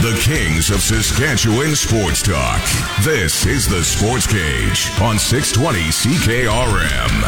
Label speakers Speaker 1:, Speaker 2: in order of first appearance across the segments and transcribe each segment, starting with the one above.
Speaker 1: The Kings of Saskatchewan Sports Talk. This is the Sports Cage on 620 CKRM.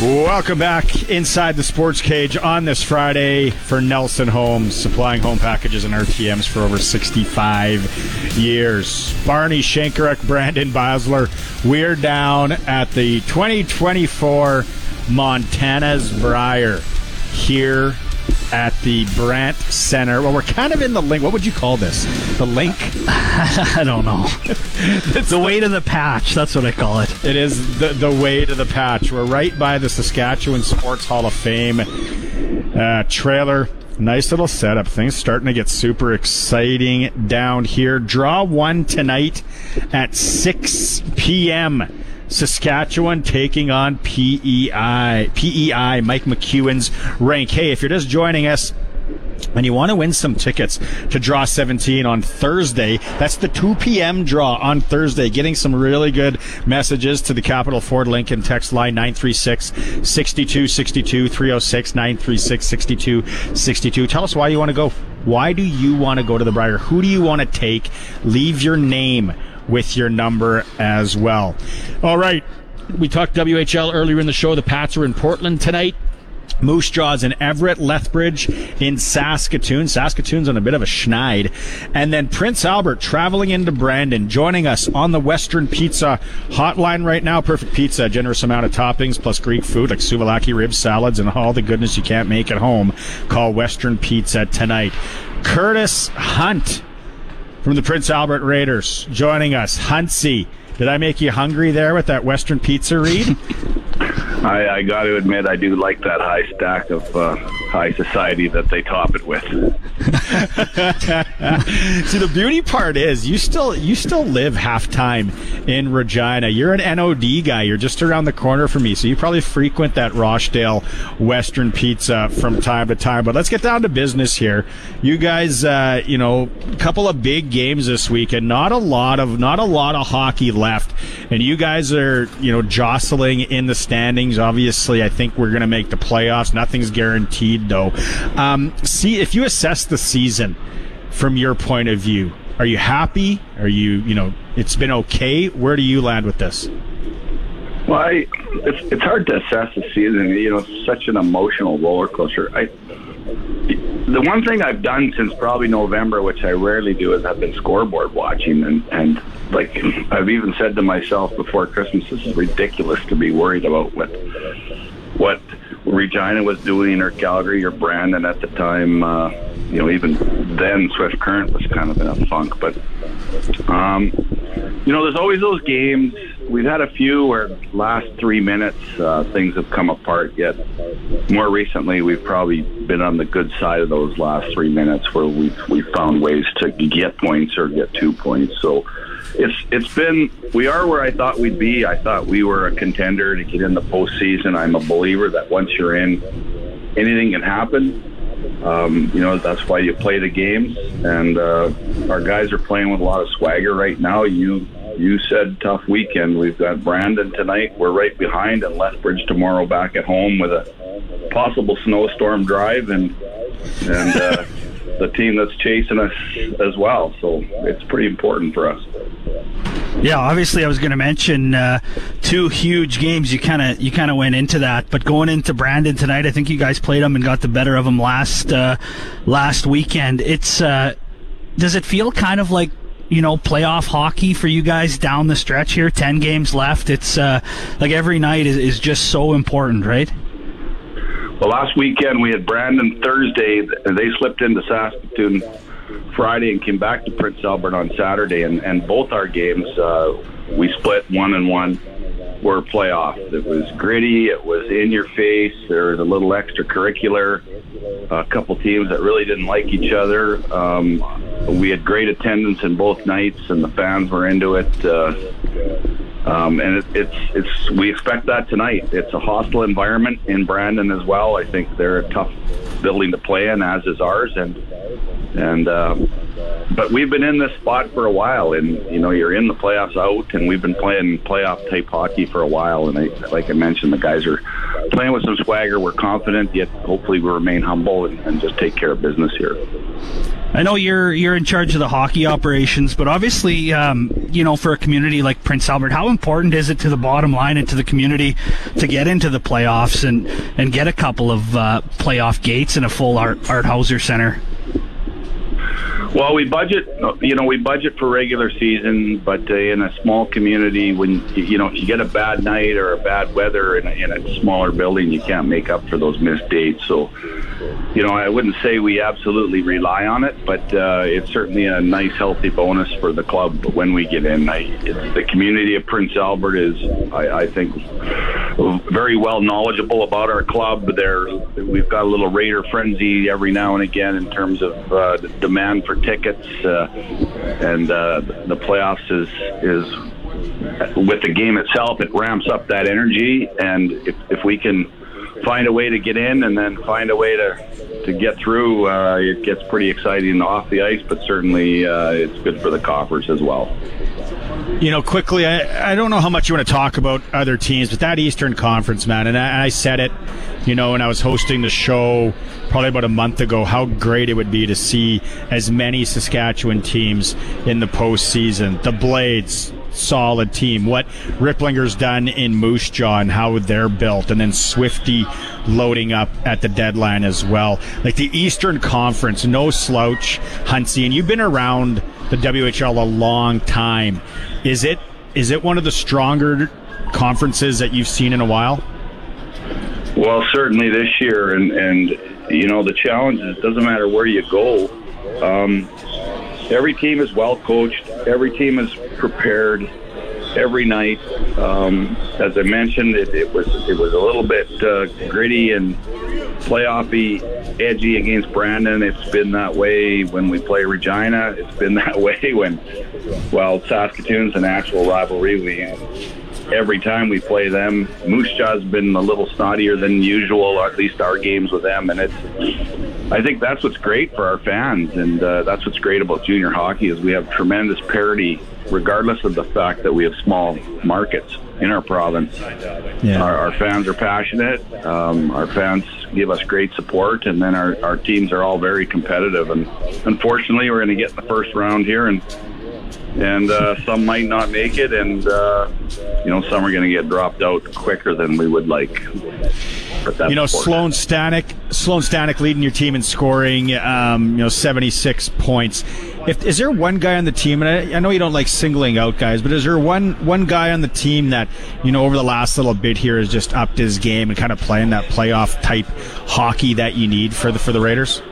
Speaker 2: Welcome back inside the sports cage on this Friday for Nelson Homes, supplying home packages and RTMs for over 65 years. Barney Shankaruk, Brendan Basler, we're down at the 2024 Montana's Brier here at the Brandt Center. Well, we're kind of in the link. What would you call this? The link?
Speaker 3: I don't know. it's the way to the patch. That's what I call it.
Speaker 2: It is the, the way to the patch. We're right by the Saskatchewan Sports Hall of Fame uh, trailer. Nice little setup. Things starting to get super exciting down here. Draw one tonight at 6 p.m. Saskatchewan taking on PEI. PEI, Mike McEwen's rank. Hey, if you're just joining us, and you want to win some tickets to draw 17 on Thursday. That's the 2 p.m. draw on Thursday. Getting some really good messages to the Capital Ford Lincoln text line 936 6262 306 936 6262. Tell us why you want to go. Why do you want to go to the Brier? Who do you want to take? Leave your name with your number as well. All right. We talked WHL earlier in the show. The Pats are in Portland tonight. Moose Jaws in Everett, Lethbridge in Saskatoon. Saskatoon's on a bit of a schneid. And then Prince Albert traveling into Brandon, joining us on the Western Pizza hotline right now. Perfect pizza, generous amount of toppings, plus Greek food like souvlaki ribs, salads, and all the goodness you can't make at home. Call Western Pizza tonight. Curtis Hunt from the Prince Albert Raiders joining us. Huntsy, did I make you hungry there with that Western Pizza read?
Speaker 4: I, I got to admit, I do like that high stack of uh, high society that they top it with.
Speaker 2: See, the beauty part is you still you still live half time in Regina. You're an NOD guy. You're just around the corner from me, so you probably frequent that Rochdale Western Pizza from time to time. But let's get down to business here. You guys, uh, you know, a couple of big games this week, and not a lot of not a lot of hockey left. And you guys are, you know, jostling in the standings. Obviously, I think we're going to make the playoffs. Nothing's guaranteed, though. Um, see, if you assess the season from your point of view, are you happy? Are you, you know, it's been okay? Where do you land with this?
Speaker 4: Well, I, it's it's hard to assess the season. You know, it's such an emotional roller coaster. I the one thing I've done since probably November, which I rarely do, is I've been scoreboard watching, and and like I've even said to myself before Christmas, this is ridiculous to be worried about what what Regina was doing or Calgary or Brandon at the time. Uh, you know, even then Swift Current was kind of in a funk, but um, you know, there's always those games. We've had a few where last three minutes uh, things have come apart. Yet more recently, we've probably been on the good side of those last three minutes where we've we've found ways to get points or get two points. So it's it's been we are where I thought we'd be. I thought we were a contender to get in the postseason. I'm a believer that once you're in, anything can happen. Um, you know that's why you play the games, and uh, our guys are playing with a lot of swagger right now. You you said tough weekend. We've got Brandon tonight. We're right behind, and Lethbridge tomorrow back at home with a possible snowstorm drive, and and uh, the team that's chasing us as well. So it's pretty important for us.
Speaker 3: Yeah, obviously, I was going to mention uh, two huge games. You kind of you kind of went into that, but going into Brandon tonight, I think you guys played them and got the better of them last uh, last weekend. It's uh, does it feel kind of like you know playoff hockey for you guys down the stretch here? Ten games left. It's uh, like every night is, is just so important, right?
Speaker 4: Well, last weekend we had Brandon Thursday, and they slipped into Saskatoon Friday and came back to Prince Albert on Saturday, and, and both our games uh, we split one and one. were playoffs. It was gritty. It was in your face. There was a little extracurricular. A couple teams that really didn't like each other. Um, we had great attendance in both nights, and the fans were into it. Uh, um, and it, it's it's we expect that tonight. It's a hostile environment in Brandon as well. I think they're a tough building to play in, as is ours, and and um, but we've been in this spot for a while, and you know you're in the playoffs out, and we've been playing playoff type hockey for a while. And I, like I mentioned, the guys are playing with some swagger. We're confident, yet hopefully we remain humble and, and just take care of business here.
Speaker 3: I know you're you're in charge of the hockey operations, but obviously, um, you know, for a community like Prince Albert, how important is it to the bottom line and to the community to get into the playoffs and and get a couple of uh, playoff gates and a full Art, Art Hauser Center?
Speaker 4: Well, we budget, you know, we budget for regular season, but uh, in a small community, when you know if you get a bad night or a bad weather in a, in a smaller building, you can't make up for those missed dates. So, you know, I wouldn't say we absolutely rely on it, but uh, it's certainly a nice, healthy bonus for the club when we get in. I, the community of Prince Albert is, I, I think, very well knowledgeable about our club. There, we've got a little Raider frenzy every now and again in terms of uh, demand for tickets, uh, and uh, the playoffs is is with the game itself. It ramps up that energy, and if if we can find a way to get in and then find a way to to get through, uh, it gets pretty exciting off the ice. But certainly, uh, it's good for the coffers as well.
Speaker 2: You know, quickly, I, I don't know how much you want to talk about other teams, but that Eastern Conference, man, and I, and I said it, you know, when I was hosting the show probably about a month ago, how great it would be to see as many Saskatchewan teams in the postseason. The Blades, solid team. What Ripplinger's done in Moose Jaw and how they're built, and then Swifty loading up at the deadline as well. Like the Eastern Conference, no slouch, Huntsy, and you've been around the WHL a long time. Is it is it one of the stronger conferences that you've seen in a while?
Speaker 4: Well, certainly this year, and and you know the challenge is it doesn't matter where you go. Um, every team is well coached. Every team is prepared every night. Um, as I mentioned, it, it, was it was a little bit uh, gritty and playoffy, edgy against Brandon. It's been that way when we play Regina. It's been that way when, well, Saskatoon's an actual rivalry. We every time we play them, Moose Jaw's been a little snottier than usual, or at least our games with them, and it's. I think that's what's great for our fans, and uh, that's what's great about junior hockey is we have tremendous parity, regardless of the fact that we have small markets in our province. Yeah. Our, our fans are passionate. Um, our fans give us great support, and then our, our teams are all very competitive. And unfortunately, we're going to get in the first round here, and and uh, some might not make it, and uh, you know some are going to get dropped out quicker than we would like.
Speaker 2: You know, Sloan Stanick, Sloan Stanick leading your team in scoring, um, you know, 76 points. If is there one guy on the team, and I, I, know you don't like singling out guys, but is there one one guy on the team that you know over the last little bit here has just upped his game and kind of playing that playoff type hockey that you need for the for the Raiders?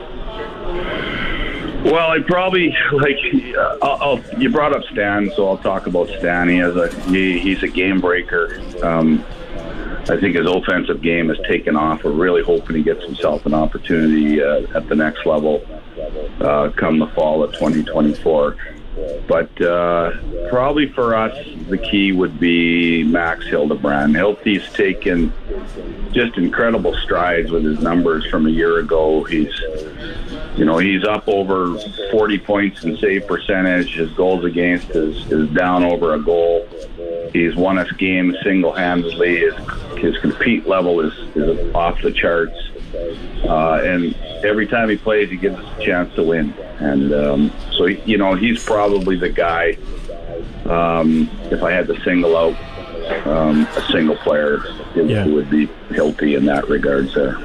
Speaker 4: Well, I probably like. Uh, I'll, I'll, you brought up Stan, so I'll talk about Stan. He has a he, he's a game breaker. Um, I think his offensive game has taken off. We're really hoping he gets himself an opportunity uh, at the next level uh, come the fall of 2024. But uh, probably for us, the key would be Max Hildebrand. Hilty's taken just incredible strides with his numbers from a year ago. He's you know, he's up over 40 points in save percentage. His goals against is, is down over a goal. He's won us games single handedly. His, his compete level is, is off the charts. Uh, and every time he plays, he gives us a chance to win. And um, so, you know, he's probably the guy, um, if I had to single out um, a single player, it, yeah. would be Hilty in that regards there.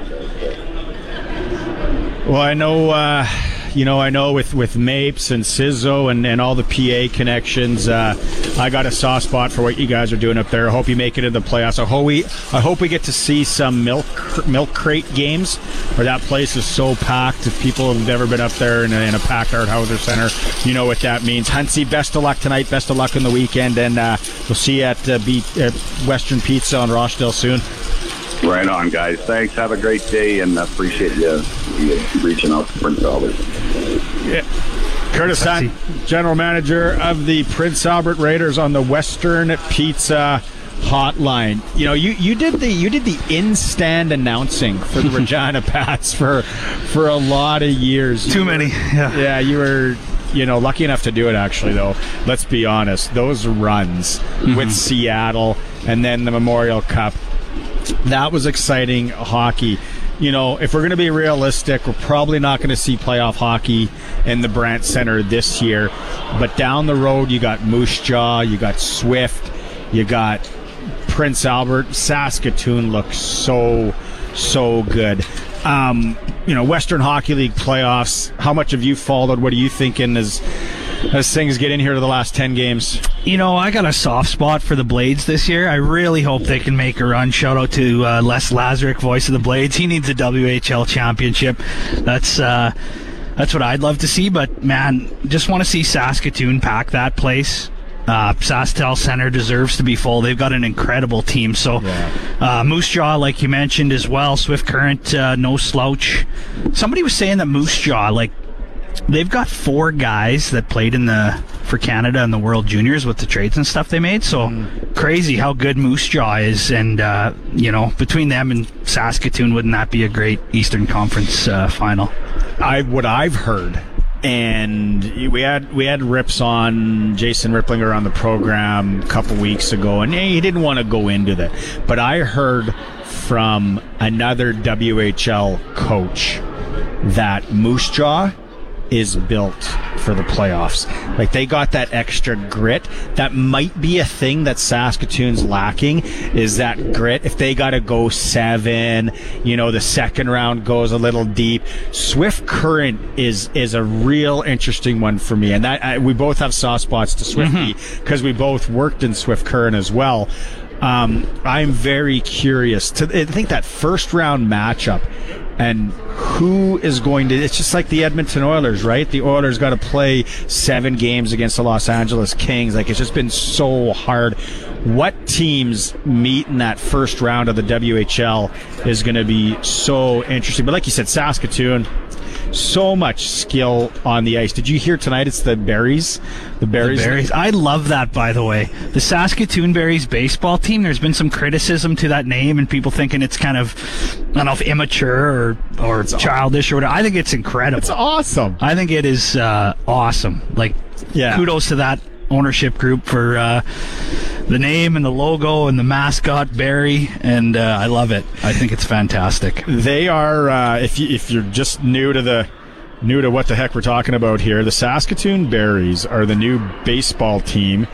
Speaker 2: Well, I know. Uh You know, I know with with Mapes and Sizzo and, and all the PA connections, uh, I got a soft spot for what you guys are doing up there. I hope you make it into the playoffs. I hope we I hope we get to see some milk milk crate games where that place is so packed. If people have never been up there in a, in a packed Art Hauser Center, you know what that means. Huntsy, best of luck tonight. Best of luck in the weekend, and uh, we'll see you at, uh, B- at Western Pizza on Rochdale soon.
Speaker 4: Right on, guys. Thanks. Have a great day, and appreciate you, you reaching out to Prince Albert.
Speaker 2: Yeah. Curtis Hunt, general manager of the Prince Albert Raiders on the Western Pizza hotline. You know, you, you did the you did the in stand announcing for the Regina Pats for for a lot of years.
Speaker 3: Too many. Yeah.
Speaker 2: Yeah, you were you know lucky enough to do it actually though. Let's be honest, those runs with mm-hmm. Seattle and then the Memorial Cup that was exciting hockey. You know, if we're going to be realistic, we're probably not going to see playoff hockey in the Brandt Center this year. But down the road, you got Moose Jaw, you got Swift, you got Prince Albert. Saskatoon looks so, so good. Um, you know, Western Hockey League playoffs. How much have you followed? What are you thinking as as things get in here to the last ten games?
Speaker 3: You know, I got a soft spot for the Blades this year. I really hope they can make a run. Shout out to uh, Les Lazaruk, voice of the Blades. He needs a WHL championship. That's uh, that's what I'd love to see. But man, just want to see Saskatoon pack that place. Uh, SaskTel Center deserves to be full. They've got an incredible team. So, uh, Moose Jaw, like you mentioned as well, Swift Current, uh, no slouch. Somebody was saying that Moose Jaw, like they've got four guys that played in the for Canada and the World Juniors with the trades and stuff they made. So crazy how good Moose Jaw is, and uh, you know between them and Saskatoon, wouldn't that be a great Eastern Conference uh, final?
Speaker 2: I what I've heard, and we had we had Rips on Jason Ripplinger on the program a couple weeks ago, and he didn't want to go into that, but I heard from another WHL coach that Moose Jaw is built for the playoffs. Like they got that extra grit. That might be a thing that Saskatoon's lacking is that grit. If they got to go seven, you know, the second round goes a little deep. Swift Current is is a real interesting one for me, and that I, we both have soft spots to Swifty because we both worked in Swift Current as well. Um, I'm very curious to. I think that first round matchup and who is going to it's just like the Edmonton Oilers, right? The Oilers got to play 7 games against the Los Angeles Kings. Like it's just been so hard. What teams meet in that first round of the WHL is going to be so interesting. But like you said Saskatoon so much skill on the ice. Did you hear tonight? It's the Berries. The Berries.
Speaker 3: Berries. I love that, by the way. The Saskatoon Berries baseball team. There's been some criticism to that name, and people thinking it's kind of, I don't know, if immature or or it's childish or whatever. I think it's incredible.
Speaker 2: It's awesome.
Speaker 3: I think it is uh, awesome. Like,
Speaker 2: Yeah.
Speaker 3: kudos to that ownership group for uh, the name and the logo and the mascot Barry, and uh, I love it. I think it's fantastic.
Speaker 2: They are. Uh, if you if you're just new to the new to what the heck we're talking about here, the Saskatoon Berries are the new baseball team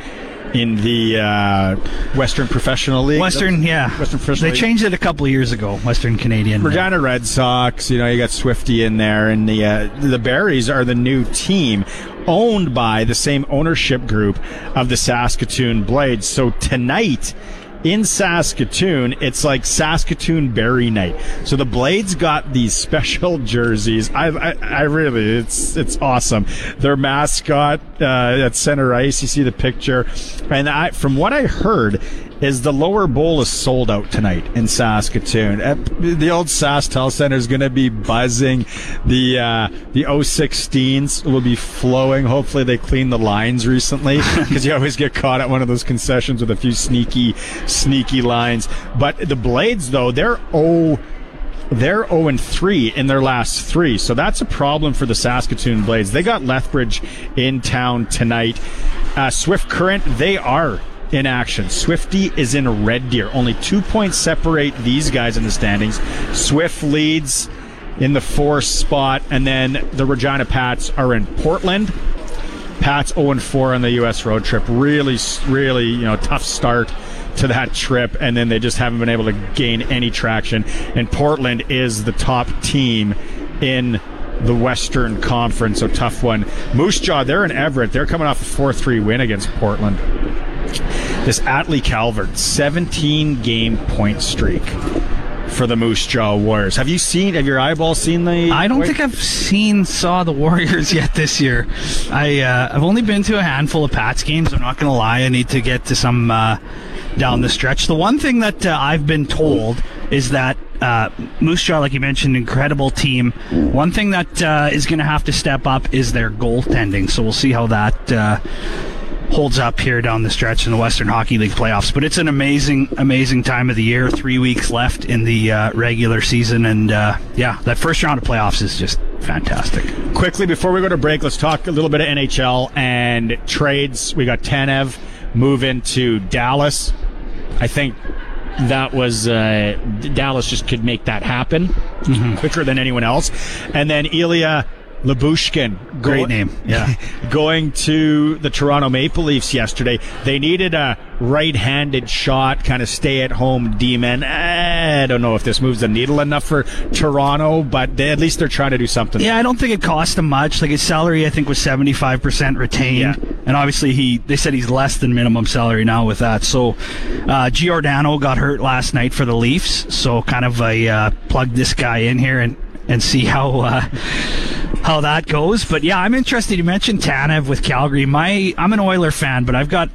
Speaker 2: in the uh, Western Professional League.
Speaker 3: Western, yeah,
Speaker 2: Western Professional
Speaker 3: they
Speaker 2: League.
Speaker 3: changed it a couple of years ago. Western Canadian.
Speaker 2: Regina Red Sox. You know, you got Swifty in there, and the uh, the Berries are the new team, owned by the same ownership group of the Saskatoon Blades. So tonight. In Saskatoon, it's like Saskatoon Berry Night. So the Blades got these special jerseys. I, I, I really, it's it's awesome. Their mascot uh, at center ice, you see the picture, and I, from what I heard, is the lower bowl is sold out tonight in Saskatoon. The old SaskTel Center is going to be buzzing. The uh, the 016s will be flowing. Hopefully they cleaned the lines recently because you always get caught at one of those concessions with a few sneaky sneaky lines. But the Blades though, they're oh they're 0 and 3 in their last three. So that's a problem for the Saskatoon Blades. They got Lethbridge in town tonight. Uh, Swift Current, they are in action. Swifty is in Red Deer. Only two points separate these guys in the standings. Swift leads in the fourth spot, and then the Regina Pats are in Portland. Pats 0 and 4 on the U.S. road trip. Really, really, you know, tough start to that trip, and then they just haven't been able to gain any traction. And Portland is the top team in the Western Conference. So tough one. Moose Jaw, they're in Everett. They're coming off a 4 3 win against Portland. This Atley Calvert, 17 game point streak for the Moose Jaw Warriors. Have you seen? Have your eyeballs seen the?
Speaker 3: I don't think I've seen saw the Warriors yet this year. I uh, I've only been to a handful of Pats games. I'm not going to lie. I need to get to some uh, down the stretch. The one thing that uh, I've been told is that uh, Moose Jaw, like you mentioned, incredible team. One thing that uh, is going to have to step up is their goaltending. So we'll see how that uh, holds up here down the stretch in the Western Hockey League playoffs. But it's an amazing, amazing time of the year. Three weeks left in the uh, regular season, and uh, yeah, that first round of playoffs is just fantastic.
Speaker 2: Quickly before we go to break, let's talk a little bit of NHL and trades. We got Tanev move into Dallas. I think that was uh, Dallas just could make that happen mm-hmm. quicker than anyone else. And then Ilya Lyubushkin.
Speaker 3: Great go- name. Yeah.
Speaker 2: going to the Toronto Maple Leafs yesterday. They needed a right-handed shot, kind of stay-at-home demon. I don't know if this moves the needle enough for Toronto, but they, at least they're trying to do something.
Speaker 3: Yeah, I don't think it cost him much. Like his salary, I think was 75% retained. Yeah. And obviously he, they said he's less than minimum salary now with that. So, uh, Giordano got hurt last night for the Leafs. So kind of a, uh, plug this guy in here and, and see how, uh, how that goes. But yeah, I'm interested. You mentioned Tanev with Calgary. My I'm an Oiler fan, but I've got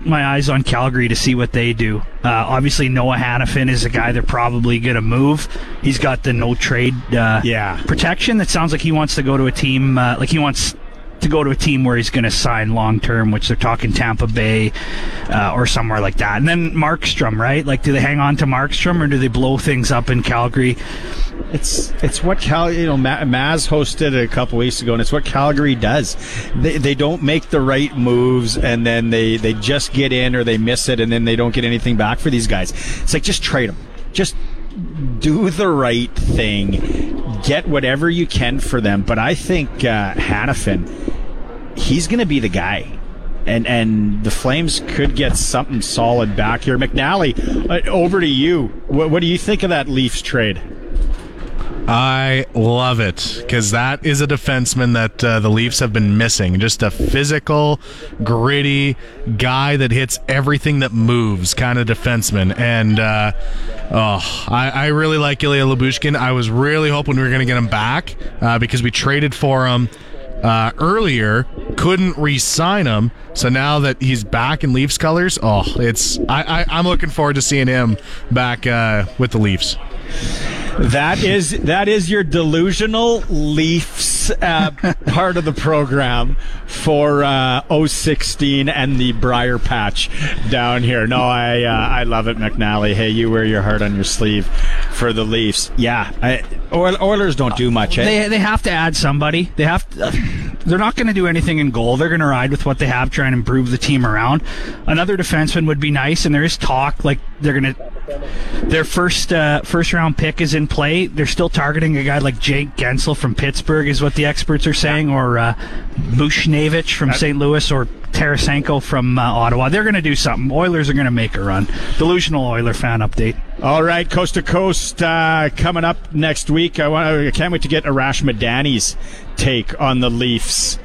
Speaker 3: my eyes on Calgary to see what they do. Uh, obviously, Noah Hanifin is a guy they're probably going to move. He's got the no trade uh,
Speaker 2: yeah.
Speaker 3: protection. That sounds like he wants to go to a team uh, like he wants to go to a team where he's going to sign long term, which they're talking Tampa Bay uh, or somewhere like that. And then Markstrom, right? Like, do they hang on to Markstrom or do they blow things up in Calgary?
Speaker 2: It's it's what Cal you know Maz hosted a couple weeks ago, and it's what Calgary does. They they don't make the right moves, and then they they just get in or they miss it, and then they don't get anything back for these guys. It's like just trade them, just do the right thing, get whatever you can for them. But I think uh, Hanifin, he's going to be the guy. And and the Flames could get something solid back here. McNally, uh, over to you. What, what do you think of that Leafs trade?
Speaker 5: I love it because that is a defenseman that uh, the Leafs have been missing. Just a physical, gritty guy that hits everything that moves kind of defenseman. And uh, oh, I, I, really like Ilya Lyubushkin. I was really hoping we were going to get him back uh, because we traded for him. Uh, earlier, couldn't re-sign him. So now that he's back in Leafs colors, oh, it's I, I am looking forward to seeing him back uh, with the Leafs.
Speaker 2: That is that is your delusional Leafs uh, part of the program for uh, 016 and the Brier Patch down here. No, I uh, I love it, McNally. Hey, you wear your heart on your sleeve for the Leafs. Yeah, I, Oilers don't do much. Eh?
Speaker 3: They they have to add somebody. They have. To, they're not going to do anything in goal. They're going to ride with what they have, try and improve the team around. Another defenseman would be nice, and there is talk like they're going to. Their first uh, first round pick is in play. They're still targeting a guy like Jake Guentzel from Pittsburgh, is what the experts are saying, or uh, from St. Louis, or Tarasenko from uh, Ottawa. They're going to do something. Oilers are going to make a run. Delusional Oiler fan update.
Speaker 2: All right, coast to coast uh, coming up next week. I want. I can't wait to get Arash Madani's take on the Leafs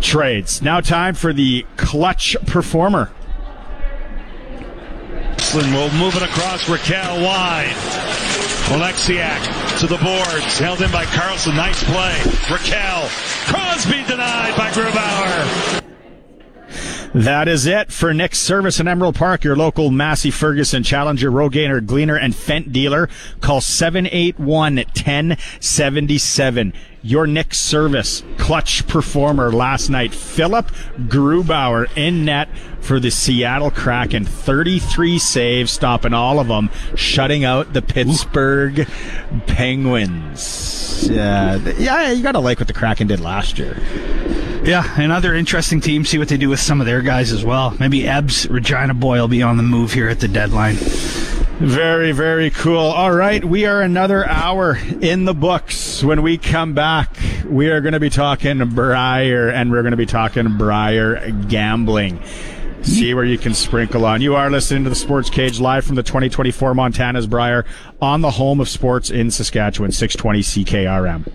Speaker 2: trades. Now, time for the clutch performer.
Speaker 6: Will move it across Rakell wide. Oleksiak to the boards, held in by Carlson. Nice play. Rakell. Crosby denied by Grubauer.
Speaker 2: That is it for Nick's Service in Emerald Park, your local Massey Ferguson Challenger, RoGator, Gleaner, and Fendt dealer. Call 781-1077. Your Nick's Service clutch performer last night, Philipp Grubauer in net for the Seattle Kraken. 33 saves, stopping all of them, shutting out the Pittsburgh. Penguins. Uh, yeah, you got to like what the Kraken did last year.
Speaker 3: Yeah, another interesting team. See what they do with some of their guys as well. Maybe Ebbs, Regina Boy will be on the move here at the deadline.
Speaker 2: Very, very cool. All right, we are another hour in the books. When we come back, we are going to be talking Brier and we're going to be talking Brier gambling. See where you can sprinkle on. You are listening to the Sports Cage live from the 2024 Montana's Brier on the home of sports in Saskatchewan, 620 CKRM.